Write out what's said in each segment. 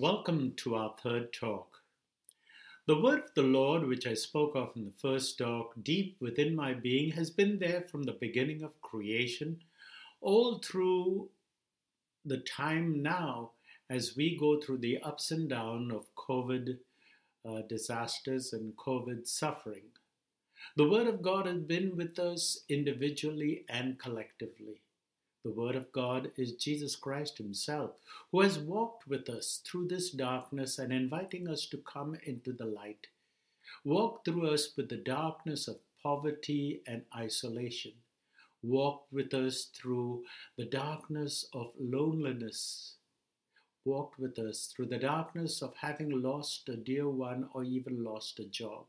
Welcome to our third talk. The word of the Lord, which I spoke of in the first talk, deep within my being, has been there from the beginning of creation, all through the time now as we go through the ups and downs of COVID uh, disasters and COVID suffering. The Word of God has been with us individually and collectively. The Word of God is Jesus Christ Himself, who has walked with us through this darkness and inviting us to come into the light. Walk through us with the darkness of poverty and isolation. Walk with us through the darkness of loneliness. Walked with us through the darkness of having lost a dear one or even lost a job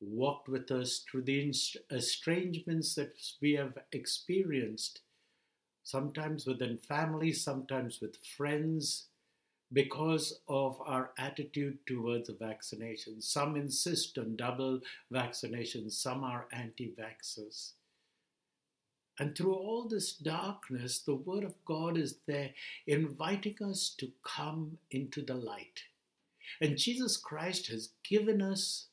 walked with us through the estrangements that we have experienced sometimes within families, sometimes with friends, because of our attitude towards vaccination. Some insist on double vaccination, some are anti vaxxers. And through all this darkness, the Word of God is there inviting us to come into the light. And Jesus Christ has given us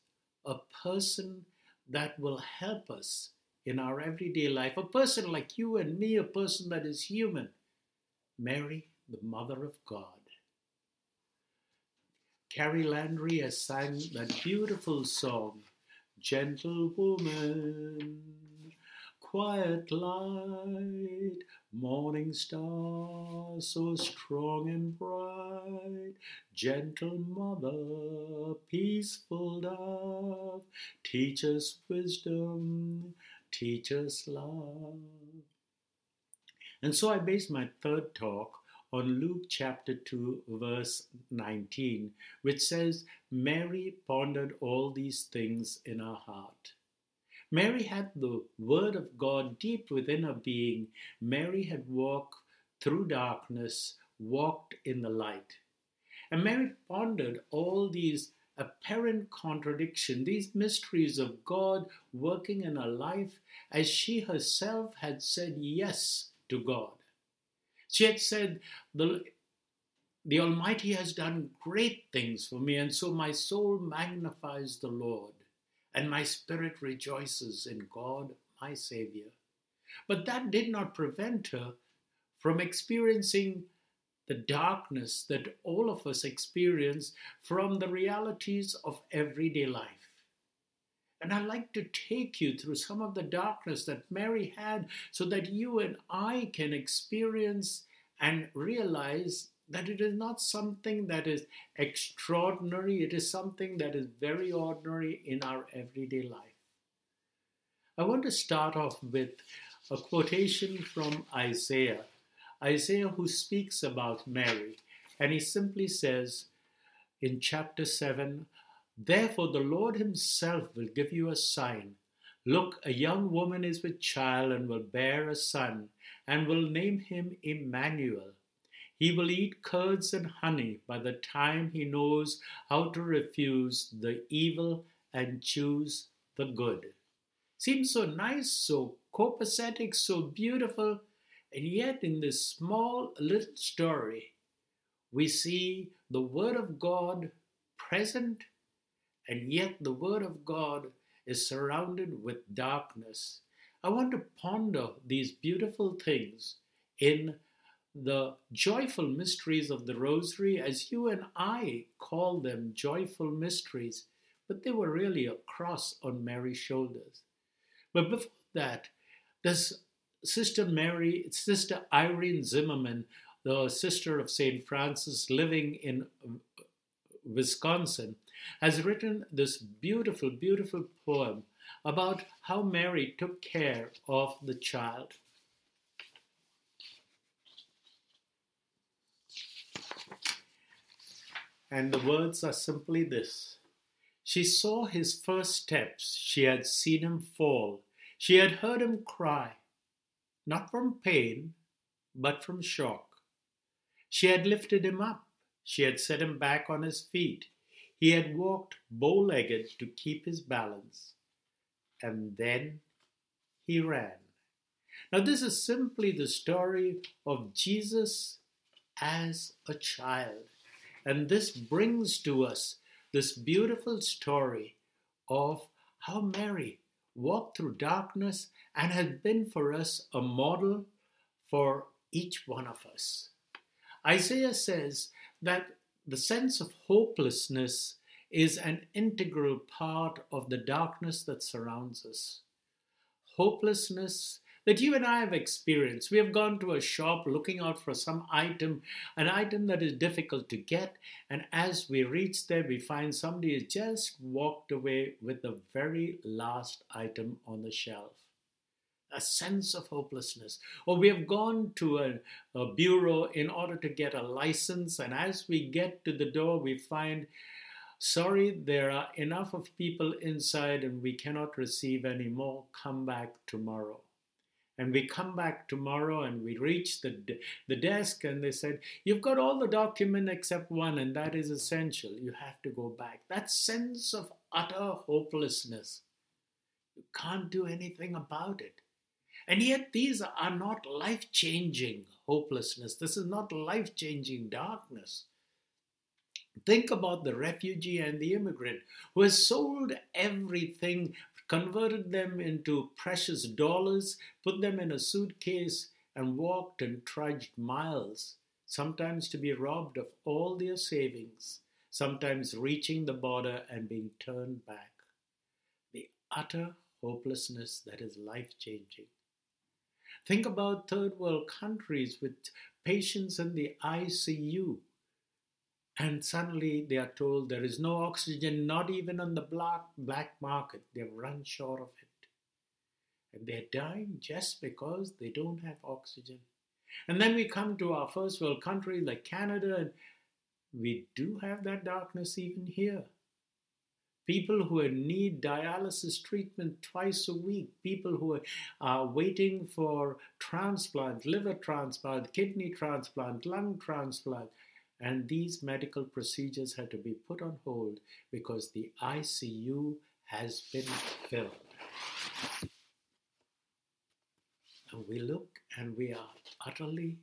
a person that will help us in our everyday life, a person like you and me, a person that is human. Mary, the Mother of God. Carey Landry has sang that beautiful song, Gentle Woman, Quiet Light, Morning Star, so strong and bright, Gentle Mother, Peaceful Dove, teach us wisdom teach us love. And so I based my third talk on Luke chapter 2, verse 19, which says, Mary pondered all these things in her heart. Mary had the Word of God deep within her being. Mary had walked through darkness, walked in the light. And Mary pondered all these apparent contradiction, these mysteries of God working in her life as she herself had said yes to God. She had said, the, the Almighty has done great things for me, and so my soul magnifies the Lord, and my spirit rejoices in God, my Savior. But that did not prevent her from experiencing the darkness that all of us experience from the realities of everyday life. And I'd like to take you through some of the darkness that Mary had so that you and I can experience and realize that it is not something that is extraordinary, it is something that is very ordinary in our everyday life. I want to start off with a quotation from Isaiah Isaiah who speaks about Mary, and he simply says in chapter 7 Therefore the Lord Himself will give you a sign. Look, a young woman is with child and will bear a son, and will name him Emmanuel. He will eat curds and honey by the time he knows how to refuse the evil and choose the good. Seems so nice, so copacetic, so beautiful. And yet, in this small little story, we see the Word of God present, and yet the Word of God is surrounded with darkness. I want to ponder these beautiful things in the joyful mysteries of the Rosary, as you and I call them joyful mysteries, but they were really a cross on Mary's shoulders. But before that, there's Sister Mary, Sister Irene Zimmerman, the sister of St. Francis living in Wisconsin, has written this beautiful, beautiful poem about how Mary took care of the child. And the words are simply this She saw his first steps, she had seen him fall, she had heard him cry not from pain, but from shock. She had lifted him up, she had set him back on his feet. He had walked bow legged to keep his balance. And then he ran. Now, this is simply the story of Jesus as a child. And this brings to us this beautiful story of how Mary walked through darkness and has been for us a model for each one of us. Isaiah says that the sense of hopelessness is an integral part of the darkness that surrounds us. Hopelessness that you and I have experienced. We have gone to a shop looking out for some item, an item that is difficult to get, and as we reach there, we find somebody has just walked away with the very last item on the shelf. A sense of hopelessness. Or we have gone to a, a bureau in order to get a license, and as we get to the door, we find sorry, there are enough of people inside and we cannot receive any more. Come back tomorrow. And we come back tomorrow and we reach the, the desk and they said, You've got all the document except one, and that is essential. You have to go back. That sense of utter hopelessness. You can't do anything about it. And yet, these are not life changing hopelessness. This is not life changing darkness. Think about the refugee and the immigrant who has sold everything converted them into precious dollars, put them in a suitcase, and walked and trudged miles, sometimes to be robbed of all their savings, sometimes reaching the border and being turned back. The utter hopelessness that is life changing. Think about third world countries with patients in the ICU and suddenly they are told there is no oxygen, not even on the black, black market. They've run short of it. And they're dying just because they don't have oxygen. And then we come to our first world country like Canada, and we do have that darkness even here. People who need dialysis treatment twice a week, people who are waiting for transplant, liver transplant, kidney transplant, lung transplant, and these medical procedures had to be put on hold because the ICU has been filled. And we look and we are utterly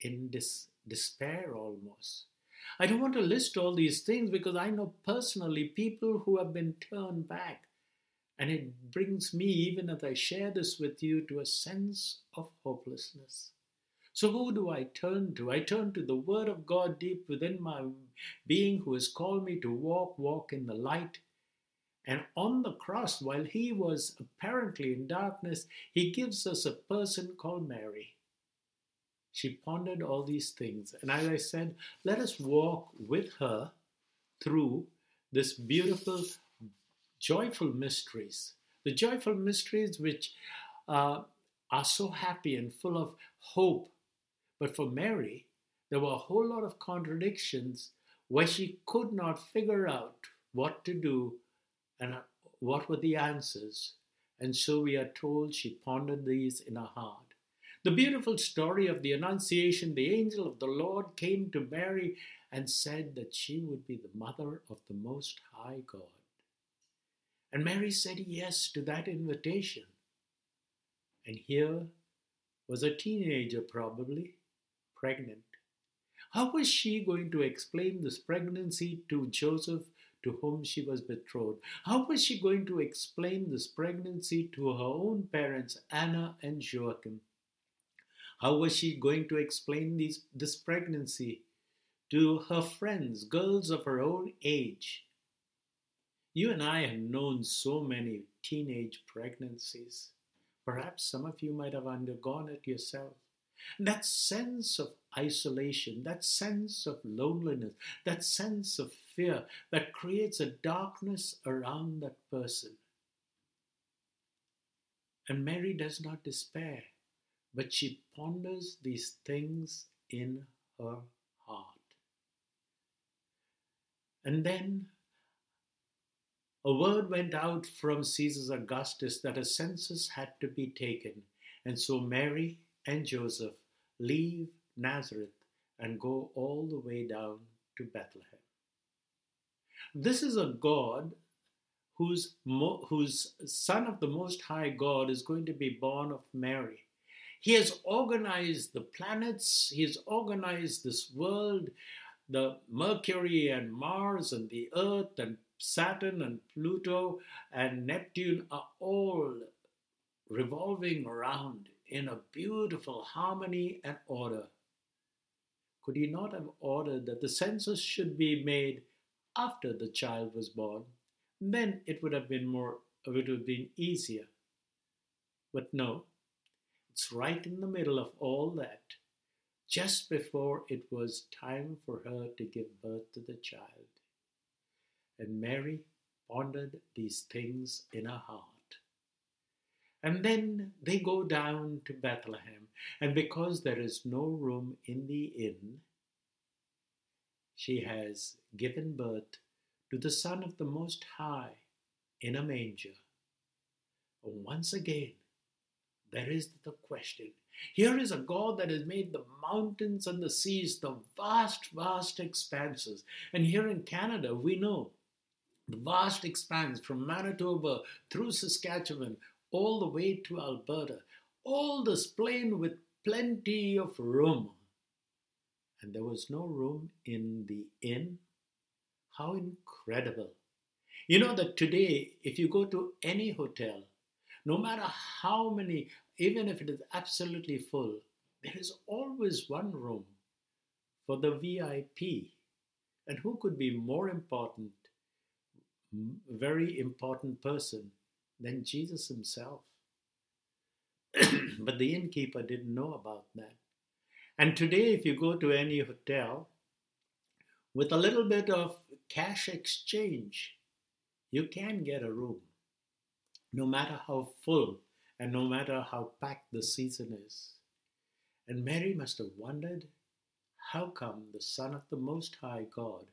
in this despair almost. I don't want to list all these things because I know personally people who have been turned back. And it brings me, even as I share this with you, to a sense of hopelessness. So, who do I turn to? I turn to the Word of God deep within my being who has called me to walk, walk in the light. And on the cross, while he was apparently in darkness, he gives us a person called Mary. She pondered all these things. And as I said, let us walk with her through this beautiful, joyful mysteries. The joyful mysteries which uh, are so happy and full of hope but for Mary, there were a whole lot of contradictions where she could not figure out what to do and what were the answers. And so we are told she pondered these in her heart. The beautiful story of the Annunciation the angel of the Lord came to Mary and said that she would be the mother of the Most High God. And Mary said yes to that invitation. And here was a teenager, probably, pregnant. How was she going to explain this pregnancy to Joseph, to whom she was betrothed? How was she going to explain this pregnancy to her own parents, Anna and Joachim? How was she going to explain these, this pregnancy to her friends, girls of her own age? You and I have known so many teenage pregnancies. Perhaps some of you might have undergone it yourself. That sense of isolation, that sense of loneliness, that sense of fear that creates a darkness around that person. And Mary does not despair, but she ponders these things in her heart. And then a word went out from Caesar Augustus that a census had to be taken. And so Mary and Joseph leave Nazareth and go all the way down to Bethlehem. This is a God whose, whose Son of the Most High God is going to be born of Mary. He has organized the planets, He has organized this world the Mercury and Mars and the Earth and Saturn and Pluto and Neptune are all revolving around in a beautiful harmony and order. Could he not have ordered that the census should be made after the child was born? Then it would have been more, it would have been easier. But no, it's right in the middle of all that, just before it was time for her to give birth to the child. And Mary pondered these things in her heart. And then they go down to Bethlehem, and because there is no room in the inn, she has given birth to the Son of the Most High in a manger. And once again, there is the question. Here is a God that has made the mountains and the seas, the vast, vast expanses. And here in Canada, we know the vast expanse from Manitoba through Saskatchewan all the way to Alberta, all this plain with plenty of room. And there was no room in the inn. How incredible! You know that today, if you go to any hotel, no matter how many, even if it is absolutely full, there is always one room for the VIP. And who could be more important, very important person than Jesus himself? but the innkeeper didn't know about that. And today, if you go to any hotel, with a little bit of cash exchange, you can get a room no matter how full and no matter how packed the season is. And Mary must have wondered how come the Son of the Most High God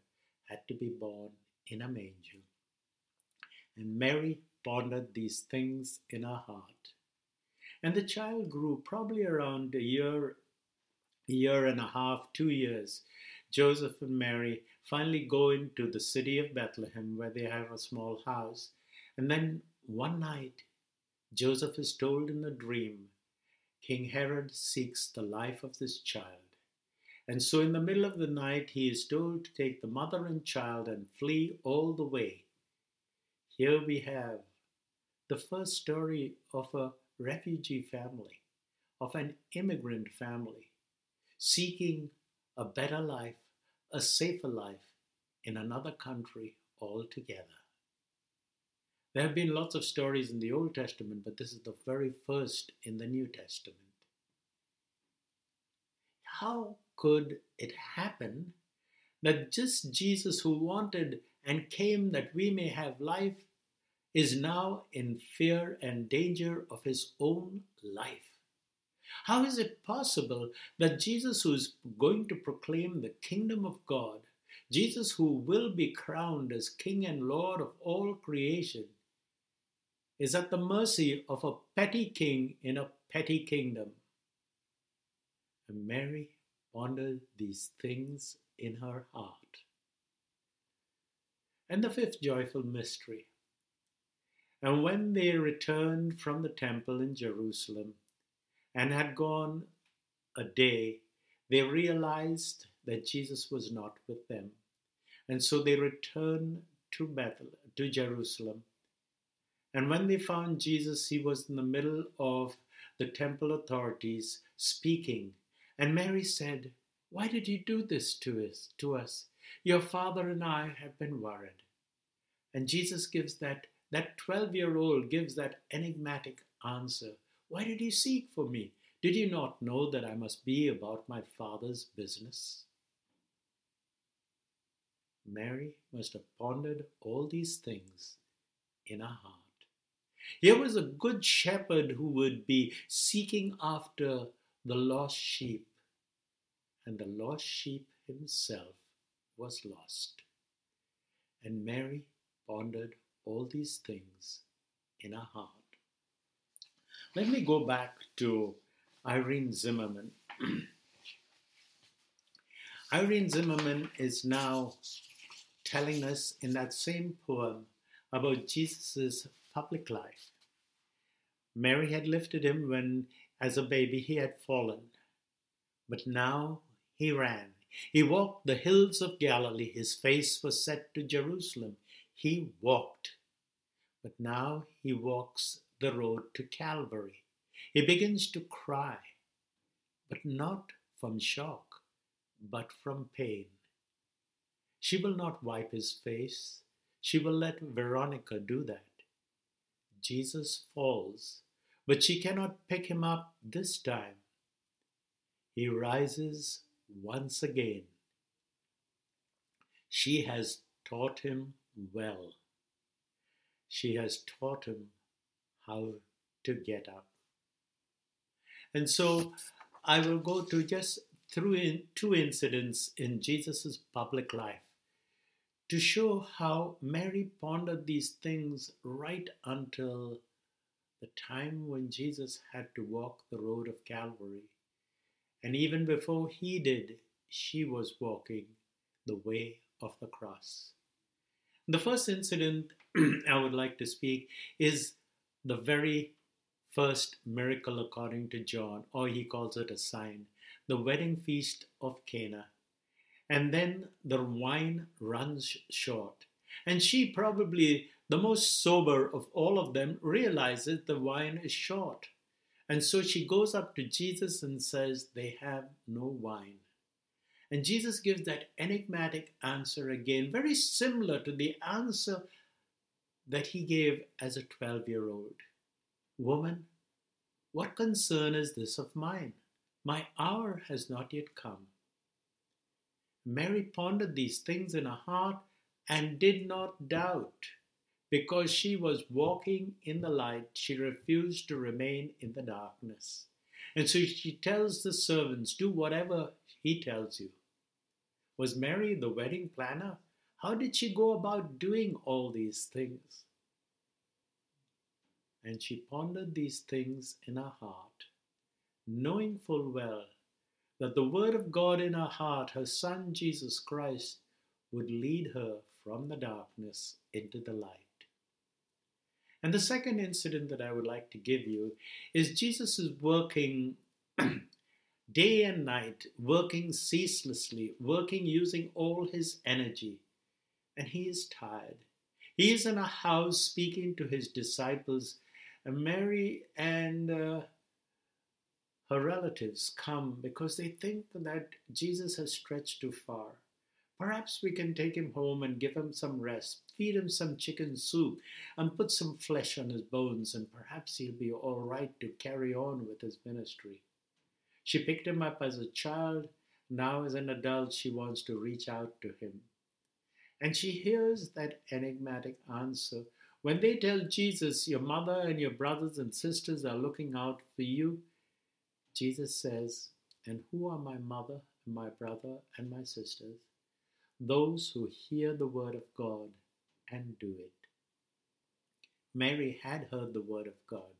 had to be born in a manger. And Mary pondered these things in her heart. And the child grew probably around a year, a year and a half, two years. Joseph and Mary finally go into the city of Bethlehem where they have a small house. And then one night, Joseph is told in a dream King Herod seeks the life of this child. And so, in the middle of the night, he is told to take the mother and child and flee all the way. Here we have the first story of a refugee family, of an immigrant family, seeking a better life, a safer life in another country altogether. There have been lots of stories in the Old Testament, but this is the very first in the New Testament. How could it happen that just Jesus, who wanted and came that we may have life, is now in fear and danger of his own life? How is it possible that Jesus, who is going to proclaim the kingdom of God, Jesus, who will be crowned as King and Lord of all creation, is at the mercy of a petty king in a petty kingdom. And Mary pondered these things in her heart. And the fifth joyful mystery. And when they returned from the temple in Jerusalem and had gone a day, they realized that Jesus was not with them. And so they returned to Bethel, to Jerusalem and when they found Jesus, he was in the middle of the temple authorities speaking. And Mary said, Why did you do this to us? To us? Your father and I have been worried. And Jesus gives that, that 12 year old gives that enigmatic answer. Why did you seek for me? Did you not know that I must be about my father's business? Mary must have pondered all these things in her heart. Here was a good shepherd who would be seeking after the lost sheep, and the lost sheep himself was lost. And Mary pondered all these things in her heart. Let me go back to Irene Zimmerman. Irene Zimmerman is now telling us in that same poem about Jesus' public life. Mary had lifted him when, as a baby, he had fallen. But now he ran. He walked the hills of Galilee. His face was set to Jerusalem. He walked. But now he walks the road to Calvary. He begins to cry, but not from shock, but from pain. She will not wipe his face. She will let Veronica do that. Jesus falls, but she cannot pick him up this time. He rises once again. She has taught him well. She has taught him how to get up. And so I will go to just through in two incidents in Jesus' public life to show how Mary pondered these things right until the time when Jesus had to walk the road of Calvary. And even before he did, she was walking the way of the cross. The first incident I would like to speak is the very first miracle according to John, or he calls it a sign, the wedding feast of Cana. And then the wine runs short. And she, probably the most sober of all of them, realizes the wine is short. And so she goes up to Jesus and says, They have no wine. And Jesus gives that enigmatic answer again, very similar to the answer that he gave as a 12 year old Woman, what concern is this of mine? My hour has not yet come. Mary pondered these things in her heart and did not doubt. Because she was walking in the light, she refused to remain in the darkness. And so she tells the servants, Do whatever he tells you. Was Mary the wedding planner? How did she go about doing all these things? And she pondered these things in her heart, knowing full well that the Word of God in her heart, her Son Jesus Christ, would lead her from the darkness into the light. And the second incident that I would like to give you is Jesus is working day and night, working ceaselessly, working using all his energy, and he is tired. He is in a house speaking to his disciples, and Mary and uh, her relatives come because they think that Jesus has stretched too far. Perhaps we can take him home and give him some rest, feed him some chicken soup, and put some flesh on his bones, and perhaps he'll be all right to carry on with his ministry. She picked him up as a child. Now, as an adult, she wants to reach out to him. And she hears that enigmatic answer. When they tell Jesus, Your mother and your brothers and sisters are looking out for you, Jesus says, And who are my mother and my brother and my sisters? Those who hear the word of God and do it. Mary had heard the word of God.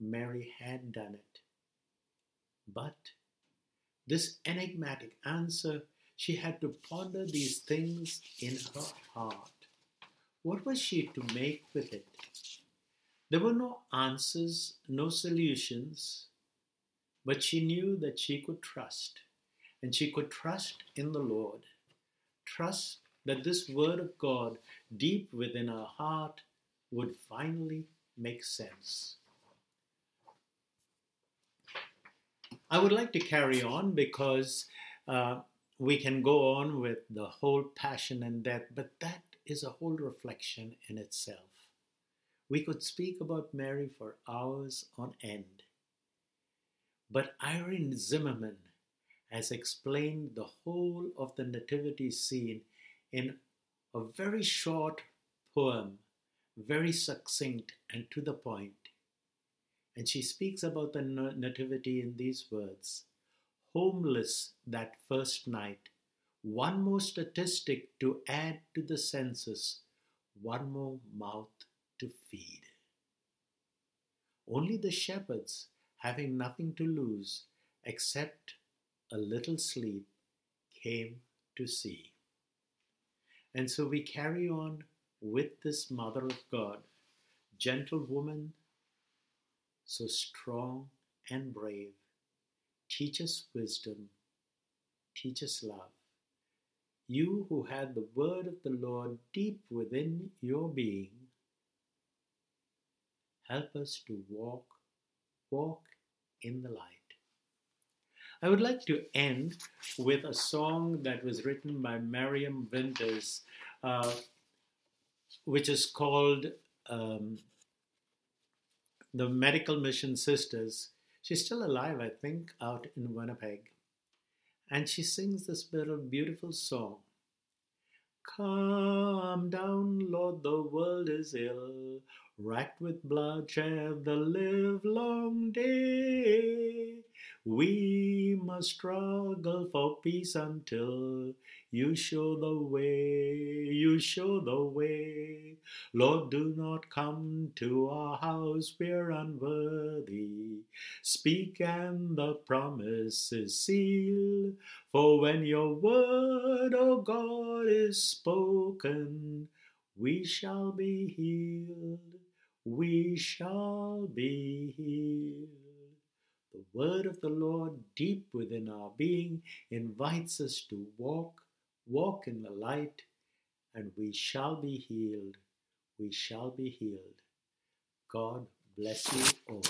Mary had done it. But this enigmatic answer, she had to ponder these things in her heart. What was she to make with it? There were no answers, no solutions, but she knew that she could trust, and she could trust in the Lord. Trust that this word of God, deep within her heart, would finally make sense. I would like to carry on because uh, we can go on with the whole passion and death, but that is a whole reflection in itself. We could speak about Mary for hours on end. But Irene Zimmerman has explained the whole of the nativity scene in a very short poem, very succinct and to the point. And she speaks about the nativity in these words Homeless that first night, one more statistic to add to the census, one more mouth to feed. Only the shepherds, having nothing to lose except a little sleep, came to see. And so we carry on with this Mother of God, gentle woman, so strong and brave, teach us wisdom, teach us love. You who had the word of the Lord deep within your being, help us to walk, walk in the light. I would like to end with a song that was written by Miriam Winters, uh, which is called um, The Medical Mission Sisters. She's still alive, I think, out in Winnipeg. And she sings this little beautiful song. Come down, Lord, the world is ill, racked with bloodshed the livelong day. We must struggle for peace until you show the way, you show the way. Lord, do not come to our house, we're unworthy. Speak and the promise is sealed. For when your word, O God, is spoken, we shall be healed, we shall be healed. The word of the Lord, deep within our being, invites us to walk, walk in the light, and we shall be healed. We shall be healed. God bless you all.